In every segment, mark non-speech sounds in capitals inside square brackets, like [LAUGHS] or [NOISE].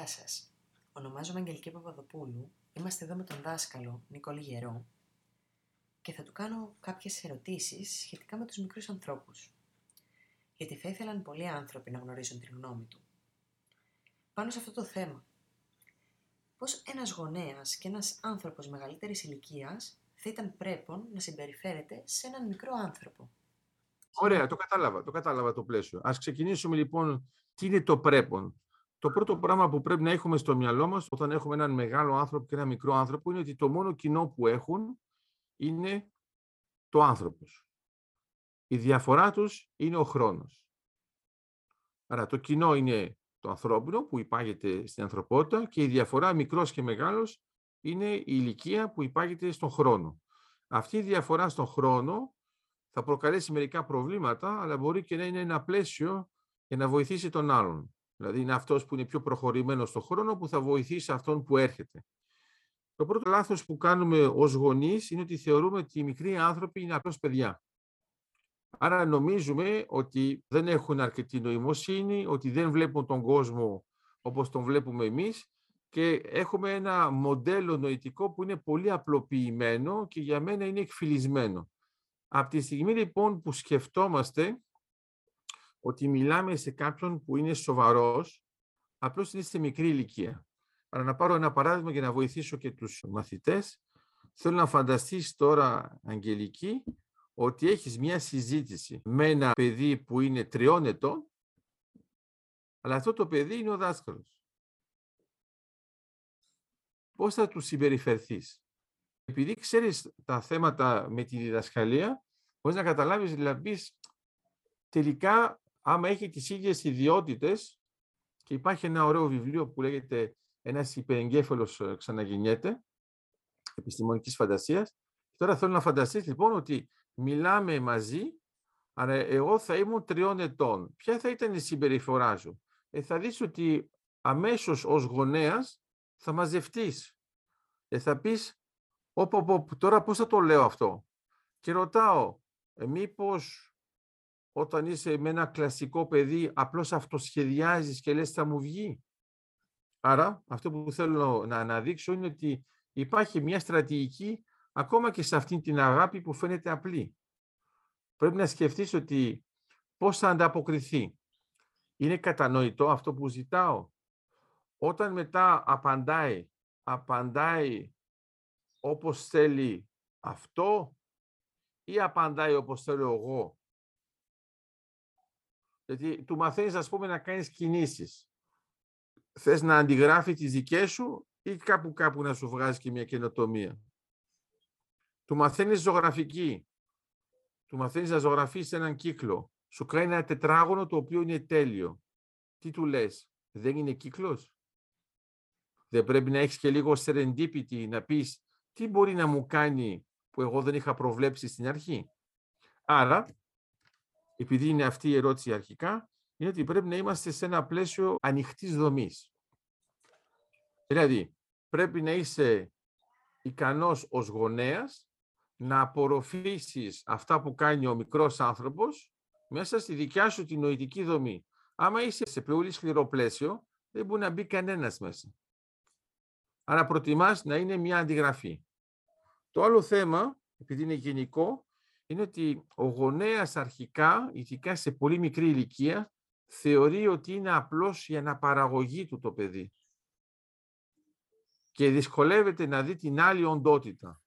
Γεια σας. Ονομάζομαι Αγγελική Παπαδοπούλου. Είμαστε εδώ με τον δάσκαλο Νικόλη Γερό και θα του κάνω κάποιες ερωτήσεις σχετικά με τους μικρούς ανθρώπους. Γιατί θα ήθελαν πολλοί άνθρωποι να γνωρίζουν την γνώμη του. Πάνω σε αυτό το θέμα. Πώς ένας γονέας και ένας άνθρωπος μεγαλύτερης ηλικίας θα ήταν πρέπον να συμπεριφέρεται σε έναν μικρό άνθρωπο; Ωραία, το κατάλαβα, το κατάλαβα το πλαίσιο. Ας ξεκινήσουμε λοιπόν τι είναι το πρέπον; Το πρώτο πράγμα που πρέπει να έχουμε στο μυαλό μας όταν έχουμε έναν μεγάλο άνθρωπο και ένα μικρό άνθρωπο είναι ότι το μόνο κοινό που έχουν είναι το άνθρωπος. Η διαφορά τους είναι ο χρόνος. Άρα το κοινό είναι το ανθρώπινο που υπάγεται στην ανθρωπότητα και η διαφορά μικρός και μεγάλος είναι η ηλικία που υπάγεται στον χρόνο. Αυτή η διαφορά στον χρόνο θα προκαλέσει μερικά προβλήματα, αλλά μπορεί και να είναι ένα πλαίσιο για να βοηθήσει τον άλλον. Δηλαδή είναι αυτός που είναι πιο προχωρημένος στον χρόνο που θα βοηθήσει αυτόν που έρχεται. Το πρώτο λάθος που κάνουμε ως γονείς είναι ότι θεωρούμε ότι οι μικροί άνθρωποι είναι απλώς παιδιά. Άρα νομίζουμε ότι δεν έχουν αρκετή νοημοσύνη, ότι δεν βλέπουν τον κόσμο όπως τον βλέπουμε εμείς και έχουμε ένα μοντέλο νοητικό που είναι πολύ απλοποιημένο και για μένα είναι εκφυλισμένο. Από τη στιγμή λοιπόν που σκεφτόμαστε ότι μιλάμε σε κάποιον που είναι σοβαρός, απλώς είναι σε μικρή ηλικία. Αλλά να πάρω ένα παράδειγμα για να βοηθήσω και τους μαθητές. Θέλω να φανταστείς τώρα, Αγγελική, ότι έχεις μια συζήτηση με ένα παιδί που είναι τριών ετών, αλλά αυτό το παιδί είναι ο δάσκαλος. Πώς θα του συμπεριφερθείς; Επειδή ξέρεις τα θέματα με τη διδασκαλία, μπορείς να καταλάβεις, δηλαδή, τελικά άμα έχει τις ίδιες ιδιότητες και υπάρχει ένα ωραίο βιβλίο που λέγεται «Ένας υπερεγκέφαλος ε, ξαναγεννιέται», επιστημονικής φαντασίας. Τώρα θέλω να φανταστείς λοιπόν ότι μιλάμε μαζί, αλλά εγώ θα ήμουν τριών ετών. Ποια θα ήταν η συμπεριφορά σου; Ε, θα δεις ότι αμέσως ως γονέας θα μαζευτείς. Ε, θα πεις, όπω, τώρα πώς θα το λέω αυτό; Και ρωτάω, ε, μήπως όταν είσαι με ένα κλασικό παιδί, απλώς αυτοσχεδιάζεις και λες θα μου βγει. Άρα, αυτό που θέλω να αναδείξω είναι ότι υπάρχει μια στρατηγική ακόμα και σε αυτή την αγάπη που φαίνεται απλή. Πρέπει να σκεφτείς ότι πώς θα ανταποκριθεί. Είναι κατανοητό αυτό που ζητάω; Όταν μετά απαντάει, απαντάει όπως θέλει αυτό ή απαντάει όπως θέλω εγώ; Γιατί του μαθαίνεις, ας πούμε, να κάνεις κινήσεις. Θες να αντιγράφει τις δικές σου ή κάπου κάπου να σου βγάζει και μια καινοτομία. Του μαθαίνεις ζωγραφική. Του μαθαίνεις να ζωγραφείς έναν κύκλο. Σου κάνει ένα τετράγωνο το οποίο είναι τέλειο. Τι του λες, δεν είναι κύκλος; Δεν πρέπει να έχεις και λίγο serendipity, να πεις τι μπορεί να μου κάνει που εγώ δεν είχα προβλέψει στην αρχή. Άρα, επειδή είναι αυτή η ερώτηση αρχικά, είναι ότι πρέπει να είμαστε σε ένα πλαίσιο ανοιχτής δομής. Δηλαδή, πρέπει να είσαι ικανός ως γονέας να απορροφήσεις αυτά που κάνει ο μικρός άνθρωπος μέσα στη δικιά σου την νοητική δομή. Άμα είσαι σε πολύ σκληρό πλαίσιο, δεν μπορεί να μπει κανένας μέσα. Άρα προτιμάς να είναι μια αντιγραφή. Το άλλο θέμα, επειδή είναι γενικό, είναι ότι ο γονέας αρχικά, ειδικά σε πολύ μικρή ηλικία, θεωρεί ότι είναι απλώς η αναπαραγωγή του το παιδί. Και δυσκολεύεται να δει την άλλη οντότητα.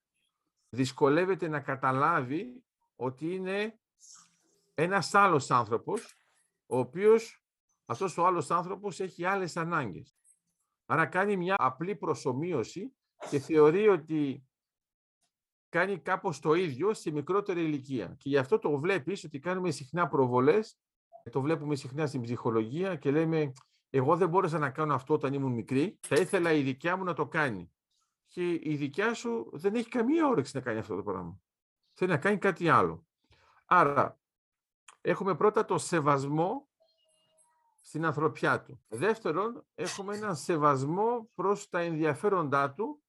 Δυσκολεύεται να καταλάβει ότι είναι ένας άλλος άνθρωπος, ο οποίος αυτός ο άλλος άνθρωπος έχει άλλες ανάγκες. Άρα κάνει μια απλή προσωμείωση και θεωρεί ότι κάνει κάπως το ίδιο σε μικρότερη ηλικία. Και γι' αυτό το βλέπεις ότι κάνουμε συχνά προβολές, το βλέπουμε συχνά στην ψυχολογία και λέμε εγώ δεν μπόρεσα να κάνω αυτό όταν ήμουν μικρή, θα ήθελα η δικιά μου να το κάνει. Και η δικιά σου δεν έχει καμία όρεξη να κάνει αυτό το πράγμα. Θέλει να κάνει κάτι άλλο. Άρα, έχουμε πρώτα το σεβασμό στην ανθρωπιά του. Δεύτερον, έχουμε έναν σεβασμό προς τα ενδιαφέροντά του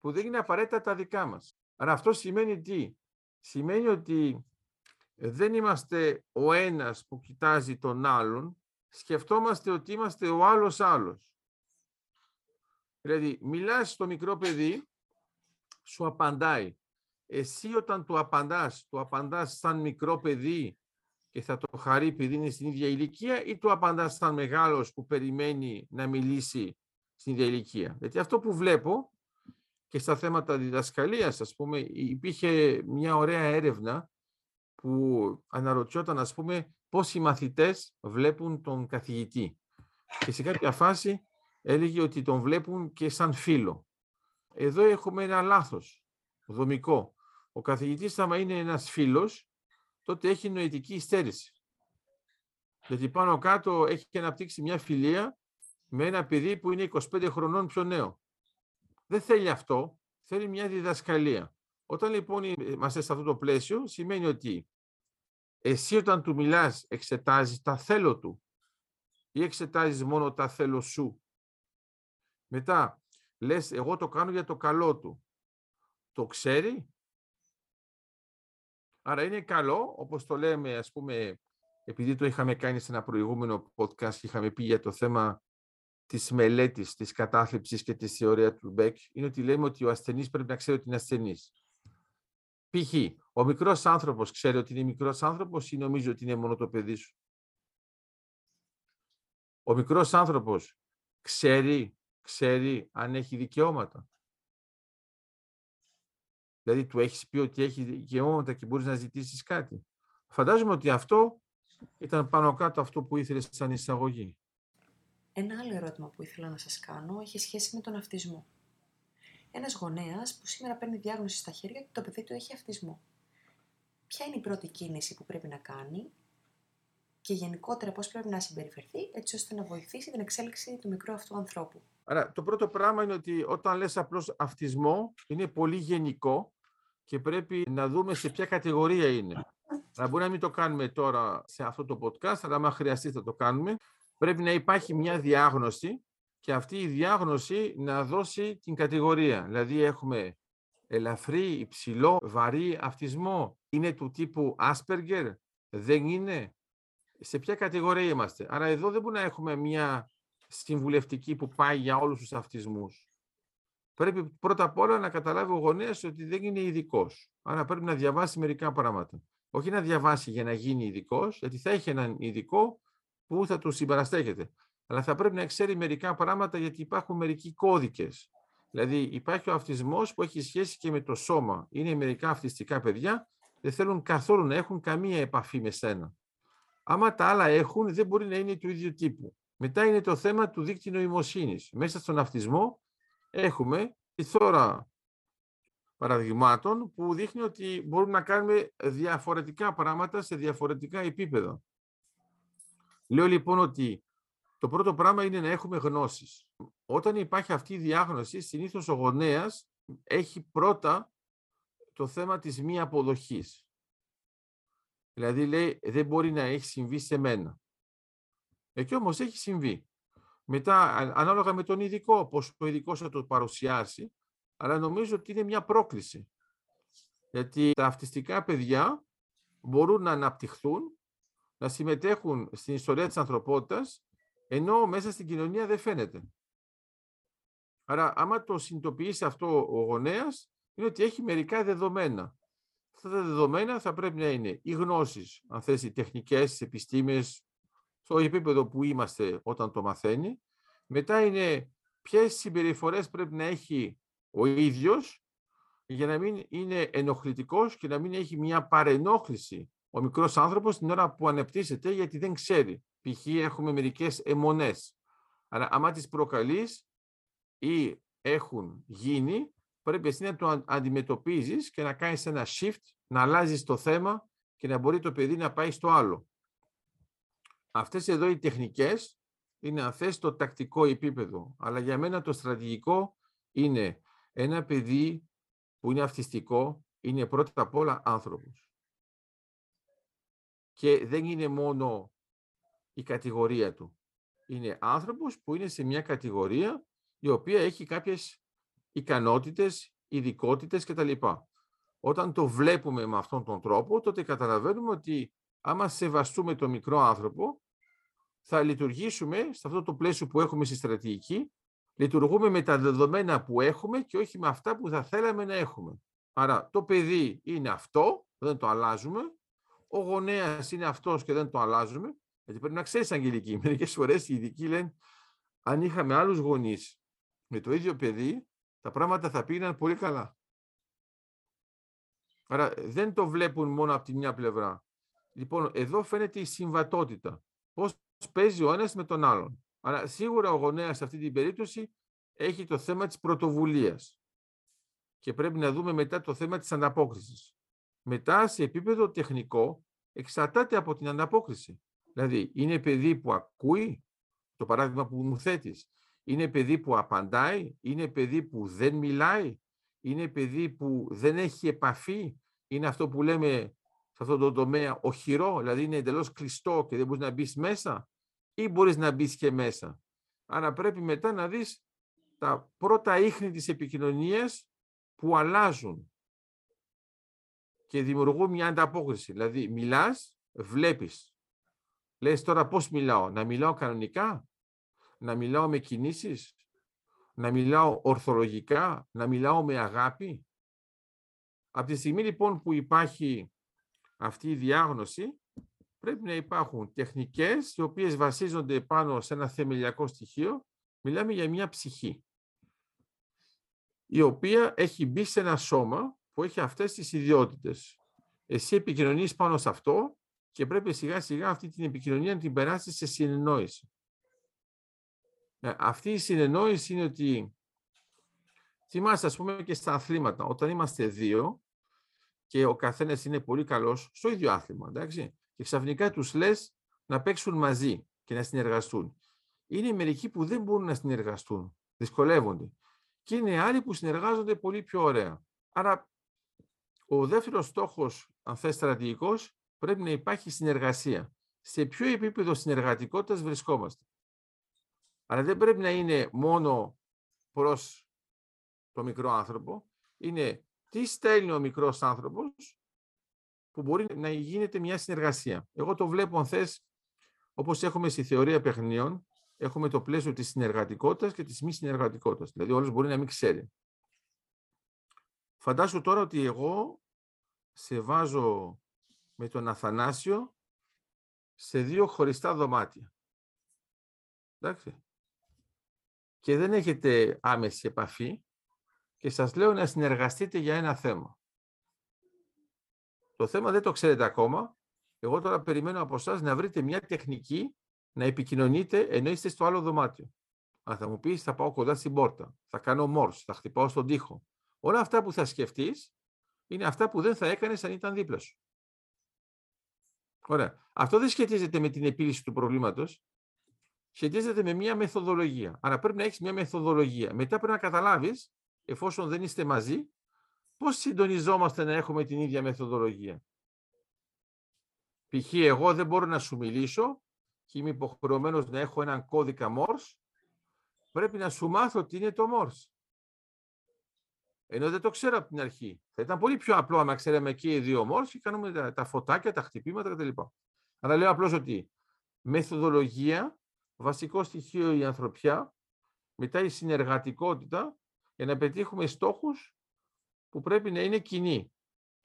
που δεν είναι απαραίτητα τα δικά μας. Άρα αυτό σημαίνει τι; Σημαίνει ότι δεν είμαστε ο ένας που κοιτάζει τον άλλον, σκεφτόμαστε ότι είμαστε ο άλλος άλλος. Δηλαδή, μιλάς στο μικρό παιδί, σου απαντάει. Εσύ όταν του απαντάς, του απαντάς σαν μικρό παιδί και θα το χαρεί επειδή είναι στην ίδια ηλικία ή του απαντάς σαν μεγάλος που περιμένει να μιλήσει στην ίδια ηλικία; Γιατί αυτό που βλέπω και στα θέματα διδασκαλίας, ας πούμε, υπήρχε μια ωραία έρευνα που αναρωτιόταν, ας πούμε, πώς οι μαθητές βλέπουν τον καθηγητή. Και σε κάποια φάση έλεγε ότι τον βλέπουν και σαν φίλο. Εδώ έχουμε ένα λάθος δομικό. Ο καθηγητής, άμα είναι ένας φίλος, τότε έχει νοητική υστέρηση. Γιατί πάνω κάτω έχει και αναπτύξει μια φιλία με ένα παιδί που είναι 25 χρονών πιο νέο. Δεν θέλει αυτό, θέλει μια διδασκαλία. Όταν λοιπόν είμαστε σε αυτό το πλαίσιο, σημαίνει ότι εσύ όταν του μιλάς εξετάζεις τα θέλω του ή εξετάζεις μόνο τα θέλω σου. Μετά, λες εγώ το κάνω για το καλό του. Το ξέρει; Άρα είναι καλό, όπως το λέμε, ας πούμε, επειδή το είχαμε κάνει σε ένα προηγούμενο podcast και είχαμε πει για το θέμα της μελέτης, της κατάθλιψης και της θεωρίας του Μπέκ, είναι ότι λέμε ότι ο ασθενής πρέπει να ξέρει ότι είναι ασθενής. Π.χ. ο μικρός άνθρωπος ξέρει ότι είναι μικρός άνθρωπος ή νομίζει ότι είναι μόνο το παιδί σου; Ο μικρός άνθρωπος ξέρει, ξέρει αν έχει δικαιώματα; Δηλαδή του έχεις πει ότι έχει δικαιώματα και μπορείς να ζητήσεις κάτι; Φαντάζομαι ότι αυτό ήταν πάνω κάτω αυτό που ήθελες σαν εισαγωγή. Ένα άλλο ερώτημα που ήθελα να σας κάνω έχει σχέση με τον αυτισμό. Ένας γονέας που σήμερα παίρνει διάγνωση στα χέρια ότι το παιδί του έχει αυτισμό. Ποια είναι η πρώτη κίνηση που πρέπει να κάνει και γενικότερα πώς πρέπει να συμπεριφερθεί έτσι ώστε να βοηθήσει την εξέλιξη του μικρού αυτού ανθρώπου; Άρα το πρώτο πράγμα είναι ότι όταν λες απλώς αυτισμό είναι πολύ γενικό και πρέπει να δούμε σε ποια κατηγορία είναι. Αλλά μπορεί να μην το κάνουμε τώρα σε αυτό το podcast, αλλά άμα χρειαστεί θα το κάνουμε πρέπει να υπάρχει μια διάγνωση και αυτή η διάγνωση να δώσει την κατηγορία. Δηλαδή έχουμε ελαφρύ, υψηλό, βαρύ αυτισμό. Είναι του τύπου Asperger, δεν είναι; Σε ποια κατηγορία είμαστε; Άρα εδώ δεν μπορούμε να έχουμε μια συμβουλευτική που πάει για όλους τους αυτισμούς. Πρέπει πρώτα απ' όλα να καταλάβει ο γονέας ότι δεν είναι ειδικός. Άρα πρέπει να διαβάσει μερικά πράγματα. Όχι να διαβάσει για να γίνει ειδικός, γιατί θα έχει έναν ειδικό που θα τους συμπαραστέκεται. Αλλά θα πρέπει να ξέρει μερικά πράγματα γιατί υπάρχουν μερικοί κώδικες. Δηλαδή υπάρχει ο αυτισμός που έχει σχέση και με το σώμα. Είναι μερικά αυτιστικά παιδιά, δεν θέλουν καθόλου να έχουν καμία επαφή με σένα. Άμα τα άλλα έχουν, δεν μπορεί να είναι του ίδιου τύπου. Μετά είναι το θέμα του δίκτυου νοημοσύνης. Μέσα στον αυτισμό έχουμε τη θώρα παραδειγμάτων που δείχνει ότι μπορούμε να κάνουμε διαφορετικά πράγματα σε διαφορετικά επίπεδα. Λέω λοιπόν ότι το πρώτο πράγμα είναι να έχουμε γνώσεις. Όταν υπάρχει αυτή η διάγνωση, συνήθως ο γονέας έχει πρώτα το θέμα της μη αποδοχής. Δηλαδή λέει δεν μπορεί να έχει συμβεί σε μένα. Εκεί όμως έχει συμβεί. Μετά, ανάλογα με τον ειδικό, πώς ο ειδικός θα το παρουσιάσει, αλλά νομίζω ότι είναι μια πρόκληση. Γιατί τα αυτιστικά παιδιά μπορούν να αναπτυχθούν να συμμετέχουν στην ιστορία της ανθρωπότητας, ενώ μέσα στην κοινωνία δεν φαίνεται. Άρα, άμα το συνειδητοποιήσει αυτό ο γονέας, είναι ότι έχει μερικά δεδομένα. Αυτά τα δεδομένα θα πρέπει να είναι οι γνώσεις, αν θες, οι τεχνικές, οι επιστήμες, στο επίπεδο που είμαστε όταν το μαθαίνει. Μετά είναι ποιες συμπεριφορές πρέπει να έχει ο ίδιος για να μην είναι ενοχλητικός και να μην έχει μια παρενόχληση ο μικρός άνθρωπος την ώρα που ανεπτύσσεται γιατί δεν ξέρει. Π.χ. έχουμε μερικές αιμονές. Αλλά άμα τις προκαλείς ή έχουν γίνει, πρέπει εσύ να το αντιμετωπίζεις και να κάνεις ένα shift, να αλλάζεις το θέμα και να μπορεί το παιδί να πάει στο άλλο. Αυτές εδώ οι τεχνικές είναι αν θες το τακτικό επίπεδο. Αλλά για μένα το στρατηγικό είναι ένα παιδί που είναι αυτιστικό, είναι πρώτα απ' όλα άνθρωπος και δεν είναι μόνο η κατηγορία του. Είναι άνθρωπος που είναι σε μια κατηγορία η οποία έχει κάποιες ικανότητες, ειδικότητες κτλ. Όταν το βλέπουμε με αυτόν τον τρόπο, τότε καταλαβαίνουμε ότι άμα σεβαστούμε τον μικρό άνθρωπο, θα λειτουργήσουμε σε αυτό το πλαίσιο που έχουμε στη στρατηγική, Λειτουργούμε με τα δεδομένα που έχουμε και όχι με αυτά που θα θέλαμε να έχουμε. Άρα το παιδί είναι αυτό, δεν το αλλάζουμε. Ο γονέας είναι αυτός και δεν το αλλάζουμε. Γιατί πρέπει να ξέρεις Αγγελική. [LAUGHS] Μερικές φορές οι ειδικοί λένε αν είχαμε άλλους γονείς με το ίδιο παιδί, τα πράγματα θα πήγαιναν πολύ καλά. Άρα δεν το βλέπουν μόνο από τη μια πλευρά. Λοιπόν, εδώ φαίνεται η συμβατότητα. Πώς παίζει ο ένας με τον άλλον. Άρα σίγουρα ο γονέας σε αυτή την περίπτωση έχει το θέμα της πρωτοβουλίας. Και πρέπει να δούμε μετά το θέμα της ανταπόκρισης. Μετά, σε επίπεδο τεχνικό, εξαρτάται από την ανταπόκριση. Δηλαδή, είναι παιδί που ακούει, το παράδειγμα που μου θέτεις, είναι παιδί που απαντάει, είναι παιδί που δεν μιλάει, είναι παιδί που δεν έχει επαφή, είναι αυτό που λέμε σε αυτό το τομέα οχυρό, δηλαδή είναι εντελώς κλειστό και δεν μπορείς να μπεις μέσα ή μπορείς να μπεις και μέσα. Άρα πρέπει μετά να δεις τα πρώτα ίχνη της επικοινωνίας που αλλάζουν και δημιουργούν μια ανταπόκριση. Δηλαδή μιλάς, βλέπεις. Λες τώρα πώς μιλάω, να μιλάω κανονικά, να μιλάω με κινήσεις, να μιλάω ορθολογικά, να μιλάω με αγάπη. Από τη στιγμή λοιπόν που υπάρχει αυτή η διάγνωση, πρέπει να υπάρχουν τεχνικές οι οποίες βασίζονται πάνω σε ένα θεμελιακό στοιχείο. Μιλάμε για μια ψυχή, η οποία έχει μπει σε ένα σώμα που έχει αυτές τις ιδιότητες. Εσύ επικοινωνείς πάνω σε αυτό και πρέπει σιγά σιγά αυτή την επικοινωνία να την περάσεις σε συνεννόηση. Ε, αυτή η συνεννόηση είναι ότι θυμάστε ας πούμε και στα αθλήματα, όταν είμαστε δύο και ο καθένας είναι πολύ καλός στο ίδιο άθλημα, εντάξει, και ξαφνικά τους λες να παίξουν μαζί και να συνεργαστούν. Είναι μερικοί που δεν μπορούν να συνεργαστούν, δυσκολεύονται. Και είναι άλλοι που συνεργάζονται πολύ πιο ωραία. Άρα, ο δεύτερος στόχος, αν θες στρατηγικός, πρέπει να υπάρχει συνεργασία. Σε ποιο επίπεδο συνεργατικότητας βρισκόμαστε; Αλλά δεν πρέπει να είναι μόνο προς το μικρό άνθρωπο. Είναι τι στέλνει ο μικρός άνθρωπος που μπορεί να γίνεται μια συνεργασία. Εγώ το βλέπω, αν θες, όπως έχουμε στη θεωρία παιχνίων, έχουμε το πλαίσιο της συνεργατικότητας και της μη συνεργατικότητας. Δηλαδή, όλος μπορεί να μην ξέρει. Φαντάσου τώρα ότι εγώ σε βάζω με τον Αθανάσιο σε δύο χωριστά δωμάτια. Εντάξει και δεν έχετε άμεση επαφή και σας λέω να συνεργαστείτε για ένα θέμα. Το θέμα δεν το ξέρετε ακόμα. Εγώ τώρα περιμένω από εσά να βρείτε μια τεχνική να επικοινωνείτε ενώ είστε στο άλλο δωμάτιο. Αν θα μου πεις θα πάω κοντά στην πόρτα, θα κάνω μόρς, θα χτυπάω στον τοίχο. Όλα αυτά που θα σκεφτείς είναι αυτά που δεν θα έκανες αν ήταν δίπλα σου. Ωραία. Αυτό δεν σχετίζεται με την επίλυση του προβλήματος, σχετίζεται με μια μεθοδολογία. Άρα πρέπει να έχεις μια μεθοδολογία. Μετά πρέπει να καταλάβεις, εφόσον δεν είστε μαζί, πώς συντονιζόμαστε να έχουμε την ίδια μεθοδολογία. Π.χ. εγώ δεν μπορώ να σου μιλήσω και είμαι υποχρεωμένος να έχω έναν κώδικα Morse, πρέπει να σου μάθω τι είναι το Morse. Ενώ δεν το ξέρω από την αρχή. Θα ήταν πολύ πιο απλό αν ξέραμε και οι δύο Morse και κάνουμε τα, φωτάκια, τα χτυπήματα κτλ. Αλλά λέω απλώς ότι μεθοδολογία βασικό στοιχείο η ανθρωπιά, μετά η συνεργατικότητα, για να πετύχουμε στόχους που πρέπει να είναι κοινοί.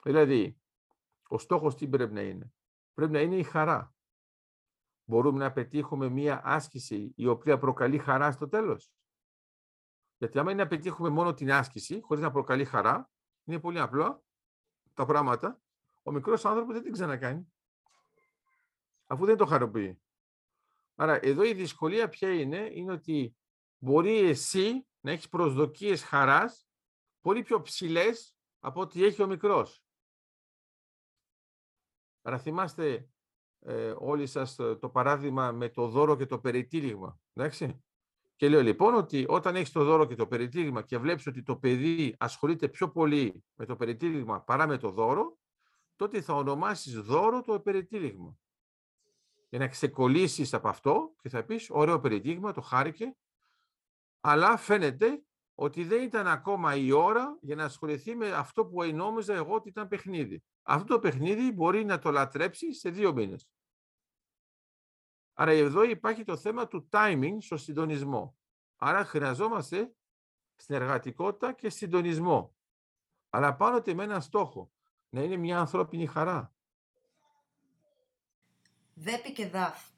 Δηλαδή, ο στόχος τι πρέπει να είναι. Πρέπει να είναι η χαρά. Μπορούμε να πετύχουμε μία άσκηση η οποία προκαλεί χαρά στο τέλος; Γιατί άμα είναι να πετύχουμε μόνο την άσκηση, χωρίς να προκαλεί χαρά, είναι πολύ απλό τα πράγματα. Ο μικρός άνθρωπος δεν την ξανακάνει. Αφού δεν το χαροποιεί. Άρα εδώ η δυσκολία ποια είναι, είναι ότι μπορεί εσύ να έχεις προσδοκίες χαράς πολύ πιο ψηλές από ό,τι έχει ο μικρός. Άρα θυμάστε ε, όλοι σας το, παράδειγμα με το δώρο και το περιτύλιγμα. Εντάξει; Και λέω λοιπόν ότι όταν έχεις το δώρο και το περιτύλιγμα και βλέπεις ότι το παιδί ασχολείται πιο πολύ με το περιτύλιγμα παρά με το δώρο, τότε θα ονομάσεις δώρο το περιτύλιγμα για να ξεκολλήσεις από αυτό και θα πεις ωραίο περιτύγμα, το χάρηκε, αλλά φαίνεται ότι δεν ήταν ακόμα η ώρα για να ασχοληθεί με αυτό που νόμιζα εγώ ότι ήταν παιχνίδι. Αυτό το παιχνίδι μπορεί να το λατρέψεις σε δύο μήνες. Άρα εδώ υπάρχει το θέμα του timing στο συντονισμό. Άρα χρειαζόμαστε συνεργατικότητα και συντονισμό. Αλλά πάνω με έναν στόχο, να είναι μια ανθρώπινη χαρά. Δέπη και δάφ.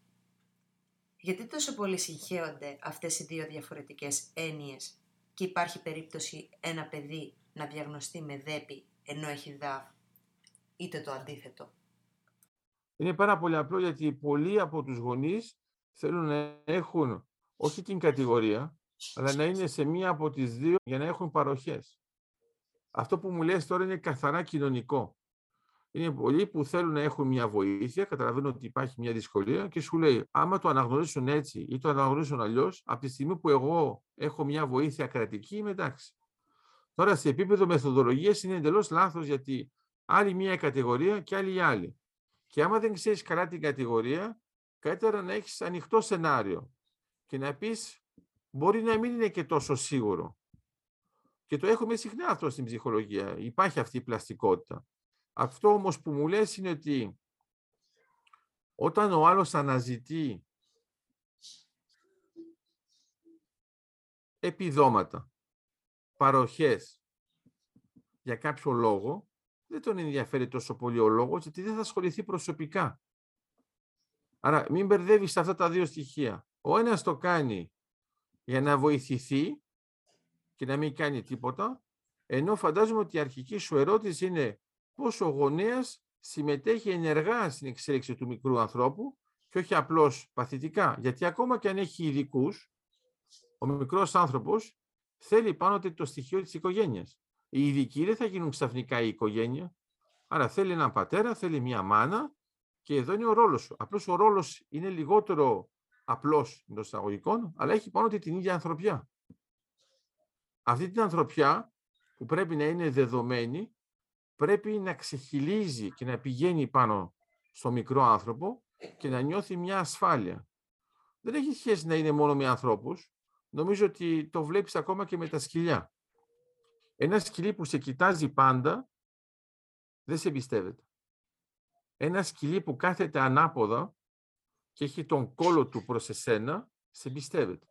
Γιατί τόσο πολύ συγχέονται αυτές οι δύο διαφορετικές έννοιες και υπάρχει περίπτωση ένα παιδί να διαγνωστεί με δέπη ενώ έχει δάφ, είτε το αντίθετο; Είναι πάρα πολύ απλό γιατί πολλοί από τους γονείς θέλουν να έχουν όχι την κατηγορία, αλλά να είναι σε μία από τις δύο για να έχουν παροχές. Αυτό που μου λες τώρα είναι καθαρά κοινωνικό. Είναι πολλοί που θέλουν να έχουν μια βοήθεια, καταλαβαίνουν ότι υπάρχει μια δυσκολία και σου λέει, άμα το αναγνωρίσουν έτσι ή το αναγνωρίσουν αλλιώς, από τη στιγμή που εγώ έχω μια βοήθεια κρατική, είμαι εντάξει. Τώρα, σε επίπεδο μεθοδολογίας είναι εντελώς λάθος γιατί άλλη μια κατηγορία και άλλη η άλλη. Και άμα δεν ξέρεις καλά την κατηγορία, καλύτερα να έχεις ανοιχτό σενάριο και να πεις, μπορεί να μην είναι και τόσο σίγουρο. Και το έχουμε συχνά αυτό στην ψυχολογία. Υπάρχει αυτή η πλαστικότητα. Αυτό όμως που μου λες είναι ότι όταν ο άλλος αναζητεί επιδόματα, παροχές για κάποιο λόγο, δεν τον ενδιαφέρει τόσο πολύ ο λόγος, γιατί δεν θα ασχοληθεί προσωπικά. Άρα μην μπερδεύεις αυτά τα δύο στοιχεία. Ο ένας το κάνει για να βοηθηθεί και να μην κάνει τίποτα, ενώ φαντάζομαι ότι η αρχική σου ερώτηση είναι πώς ο γονέας συμμετέχει ενεργά στην εξέλιξη του μικρού ανθρώπου και όχι απλώς παθητικά. Γιατί ακόμα και αν έχει ειδικούς, ο μικρός άνθρωπος θέλει πάνω το στοιχείο της οικογένειας. Οι ειδικοί δεν θα γίνουν ξαφνικά η οικογένεια. Άρα θέλει έναν πατέρα, θέλει μια μάνα και εδώ είναι ο ρόλος σου. Απλώς ο ρόλος είναι λιγότερο απλός εντός εισαγωγικών, αλλά έχει πάνω την ίδια ανθρωπιά. Αυτή την ανθρωπιά που πρέπει να είναι δεδομένη πρέπει να ξεχυλίζει και να πηγαίνει πάνω στο μικρό άνθρωπο και να νιώθει μια ασφάλεια. Δεν έχει σχέση να είναι μόνο με ανθρώπους. Νομίζω ότι το βλέπεις ακόμα και με τα σκυλιά. Ένα σκυλί που σε κοιτάζει πάντα δεν σε εμπιστεύεται. Ένα σκυλί που κάθεται ανάποδα και έχει τον κόλο του προς εσένα, σε εμπιστεύεται.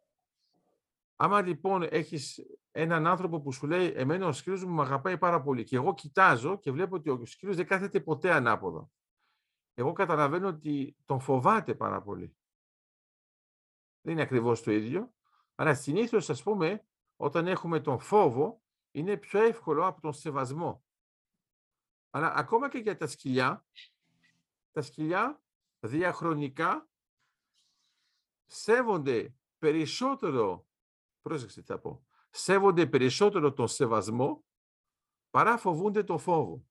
Άμα λοιπόν έχεις έναν άνθρωπο που σου λέει εμένα ο σκύλος μου με αγαπάει πάρα πολύ και εγώ κοιτάζω και βλέπω ότι ο σκύλος δεν κάθεται ποτέ ανάποδα. Εγώ καταλαβαίνω ότι τον φοβάται πάρα πολύ. Δεν είναι ακριβώς το ίδιο. Αλλά συνήθως, ας πούμε, όταν έχουμε τον φόβο, είναι πιο εύκολο από τον σεβασμό. Αλλά ακόμα και για τα σκυλιά, τα σκυλιά διαχρονικά σέβονται περισσότερο πρόσεξε τι θα πω, σέβονται περισσότερο τον σεβασμό παρά φοβούνται το φόβο.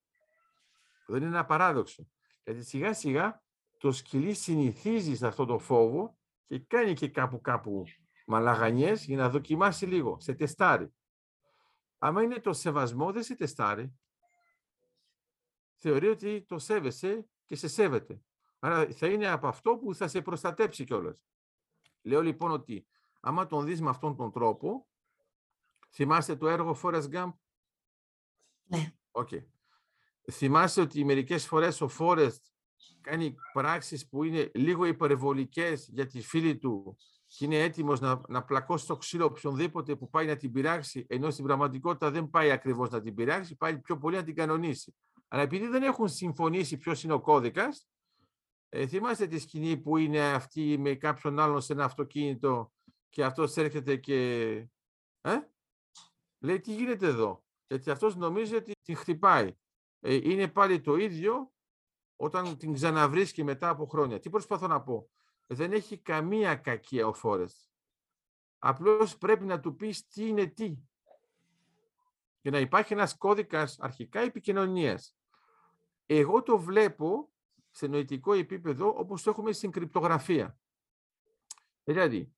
Δεν είναι ένα παράδοξο. Γιατί σιγά σιγά το σκυλί συνηθίζει σε αυτό το φόβο και κάνει και κάπου κάπου μαλαγανιές για να δοκιμάσει λίγο, σε τεστάρει. Άμα είναι το σεβασμό, δεν σε τεστάρει. Θεωρεί ότι το σέβεσαι και σε σέβεται. Άρα θα είναι από αυτό που θα σε προστατέψει κιόλας. Λέω λοιπόν ότι άμα τον δεις με αυτόν τον τρόπο, θυμάστε το έργο Forrest Gump; Ναι. Okay. Θυμάστε ότι μερικές φορές ο Forrest κάνει πράξεις που είναι λίγο υπερβολικές για τη φίλη του και είναι έτοιμος να, να πλακώσει το ξύλο οποιονδήποτε που πάει να την πειράξει, ενώ στην πραγματικότητα δεν πάει ακριβώς να την πειράξει, πάει πιο πολύ να την κανονίσει. Αλλά επειδή δεν έχουν συμφωνήσει ποιος είναι ο κώδικας, ε, θυμάστε τη σκηνή που είναι αυτή με κάποιον άλλον σε ένα αυτοκίνητο και αυτός έρχεται και ε; λέει τι γίνεται εδώ; Γιατί αυτός νομίζει ότι την χτυπάει. Ε, είναι πάλι το ίδιο όταν την ξαναβρίσκει μετά από χρόνια. Τι προσπαθώ να πω; Δεν έχει καμία κακία ο Φόρεστ. Απλώς πρέπει να του πεις τι είναι τι. Και να υπάρχει ένας κώδικας αρχικά επικοινωνίας. Εγώ το βλέπω σε νοητικό επίπεδο όπως το έχουμε στην κρυπτογραφία. Δηλαδή,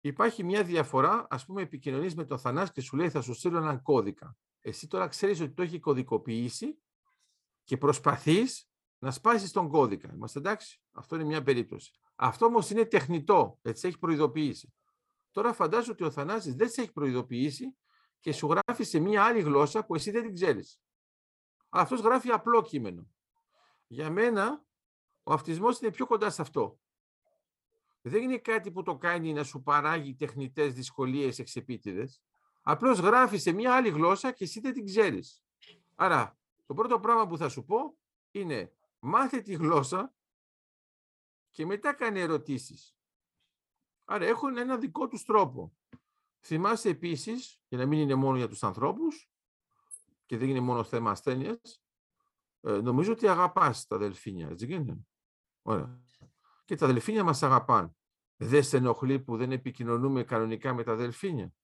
υπάρχει μια διαφορά, ας πούμε, επικοινωνείς με τον Θανάση και σου λέει θα σου στείλω έναν κώδικα. Εσύ τώρα ξέρεις ότι το έχει κωδικοποιήσει και προσπαθείς να σπάσεις τον κώδικα. Είμαστε εντάξει, αυτό είναι μια περίπτωση. Αυτό όμως είναι τεχνητό, έτσι έχει προειδοποιήσει. Τώρα φαντάζομαι ότι ο Θανάσης δεν σε έχει προειδοποιήσει και σου γράφει σε μια άλλη γλώσσα που εσύ δεν την ξέρεις. Αυτός γράφει απλό κείμενο. Για μένα, ο αυτισμός είναι πιο κοντά σε αυτό. δεν είναι κάτι που το κάνει να σου παράγει τεχνητές δυσκολίες εξεπίτηδες. Απλώς γράφει σε μια άλλη γλώσσα και εσύ δεν την ξέρεις. Άρα, το πρώτο πράγμα που θα σου πω είναι μάθε τη γλώσσα και μετά κάνει ερωτήσεις. Άρα έχουν ένα δικό τους τρόπο. Θυμάσαι επίσης, για να μην είναι μόνο για τους ανθρώπους και δεν είναι μόνο θέμα ασθένειας, ε, νομίζω ότι αγαπάς τα δελφίνια, έτσι γίνεται. Ωραία. Και τα δελφίνια μας αγαπάν. Δεν σε ενοχλεί που δεν επικοινωνούμε κανονικά με τα δελφίνια;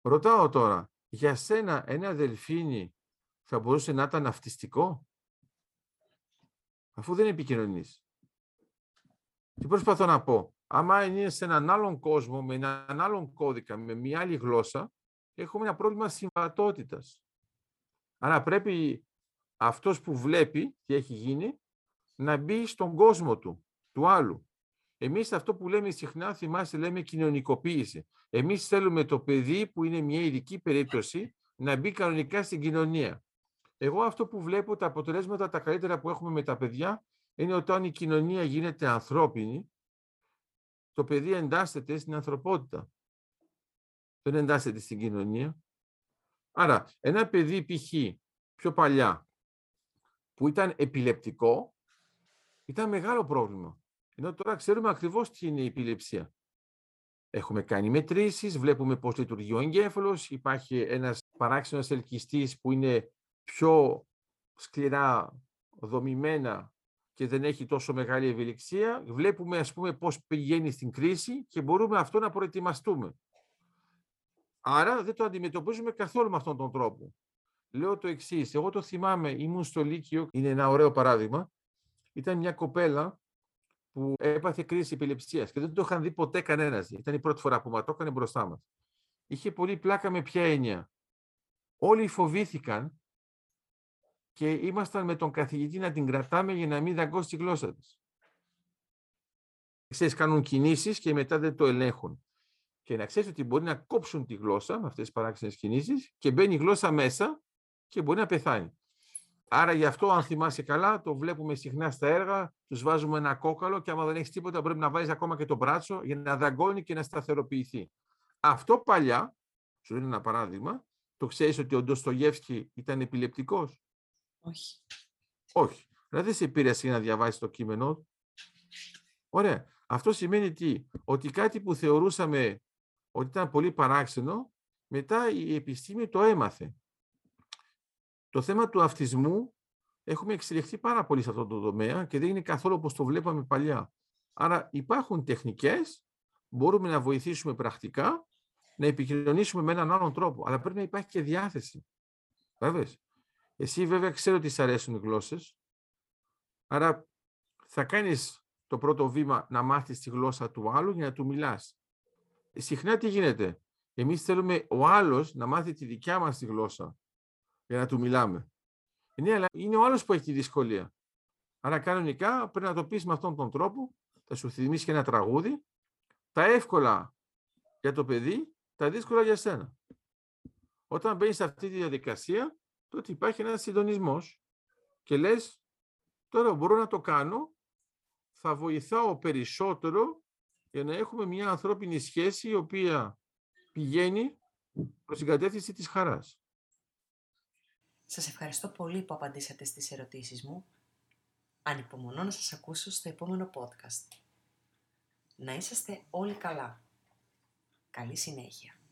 Ρωτάω τώρα, για σένα ένα δελφίνι θα μπορούσε να ήταν αυτιστικό, αφού δεν επικοινωνείς. Τι προσπαθώ να πω; Άμα είναι σε έναν άλλον κόσμο, με έναν άλλον κώδικα, με μια άλλη γλώσσα, έχουμε ένα πρόβλημα συμβατότητας. Άρα πρέπει αυτός που βλέπει τι έχει γίνει, να μπει στον κόσμο του, του άλλου. Εμείς αυτό που λέμε συχνά, θυμάστε, λέμε κοινωνικοποίηση. Εμείς θέλουμε το παιδί που είναι μια ειδική περίπτωση να μπει κανονικά στην κοινωνία. Εγώ αυτό που βλέπω, τα αποτελέσματα τα καλύτερα που έχουμε με τα παιδιά, είναι όταν η κοινωνία γίνεται ανθρώπινη, το παιδί εντάσσεται στην ανθρωπότητα. Δεν εντάσσεται στην κοινωνία. Άρα, ένα παιδί π.χ. πιο παλιά, που ήταν επιλεπτικό, ήταν μεγάλο πρόβλημα. Ενώ τώρα ξέρουμε ακριβώς τι είναι η επιληψία. Έχουμε κάνει μετρήσεις, βλέπουμε πώς λειτουργεί ο εγκέφαλος, υπάρχει ένας παράξενος ελκυστής που είναι πιο σκληρά δομημένα και δεν έχει τόσο μεγάλη ευελιξία. Βλέπουμε, ας πούμε, πώς πηγαίνει στην κρίση και μπορούμε αυτό να προετοιμαστούμε. Άρα δεν το αντιμετωπίζουμε καθόλου με αυτόν τον τρόπο. Λέω το εξής. Εγώ το θυμάμαι, ήμουν στο Λύκειο, είναι ένα ωραίο παράδειγμα. Ήταν μια κοπέλα που έπαθε κρίση επιληψίας και δεν το είχαν δει ποτέ κανένας. Ήταν η πρώτη φορά που μα το έκανε μπροστά μας. Είχε πολύ πλάκα με ποια έννοια. Όλοι φοβήθηκαν και ήμασταν με τον καθηγητή να την κρατάμε για να μην δαγκώσει τη γλώσσα της. Ξέρεις, κάνουν κινήσεις και μετά δεν το ελέγχουν. Και να ξέρεις ότι μπορεί να κόψουν τη γλώσσα με αυτές τις παράξενες κινήσεις και μπαίνει η γλώσσα μέσα και μπορεί να πεθάνει. Άρα γι' αυτό, αν θυμάσαι καλά, το βλέπουμε συχνά στα έργα, τους βάζουμε ένα κόκαλο και άμα δεν έχεις τίποτα πρέπει να βάζεις ακόμα και το μπράτσο για να δαγκώνει και να σταθεροποιηθεί. Αυτό παλιά, σου είναι ένα παράδειγμα, το ξέρεις ότι ο Ντοστογεύσκη ήταν επιλεπτικός. Όχι. Όχι. Δηλαδή δεν σε πήρε να διαβάσεις το κείμενό Ωραία. Αυτό σημαίνει τι, ότι κάτι που θεωρούσαμε ότι ήταν πολύ παράξενο, μετά η επιστήμη το έμαθε. Το θέμα του αυτισμού έχουμε εξελιχθεί πάρα πολύ σε αυτό το τομέα και δεν είναι καθόλου όπως το βλέπαμε παλιά. Άρα υπάρχουν τεχνικές, μπορούμε να βοηθήσουμε πρακτικά, να επικοινωνήσουμε με έναν άλλον τρόπο, αλλά πρέπει να υπάρχει και διάθεση. Βέβαια. Εσύ βέβαια ξέρω ότι σ' αρέσουν οι γλώσσες, άρα θα κάνεις το πρώτο βήμα να μάθεις τη γλώσσα του άλλου για να του μιλάς. Συχνά τι γίνεται; Εμείς θέλουμε ο άλλος να μάθει τη δικιά μας τη γλώσσα για να του μιλάμε. Ναι, αλλά είναι ο άλλος που έχει τη δυσκολία. Άρα κανονικά πρέπει να το πεις με αυτόν τον τρόπο, θα σου θυμίσει και ένα τραγούδι, τα εύκολα για το παιδί, τα δύσκολα για σένα. Όταν μπαίνεις σε αυτή τη διαδικασία, τότε υπάρχει ένας συντονισμός και λες, τώρα μπορώ να το κάνω, θα βοηθάω περισσότερο για να έχουμε μια ανθρώπινη σχέση η οποία πηγαίνει προς την κατεύθυνση της χαράς. Σας ευχαριστώ πολύ που απαντήσατε στις ερωτήσεις μου. Ανυπομονώ να σας ακούσω στο επόμενο podcast. Να είσαστε όλοι καλά. Καλή συνέχεια.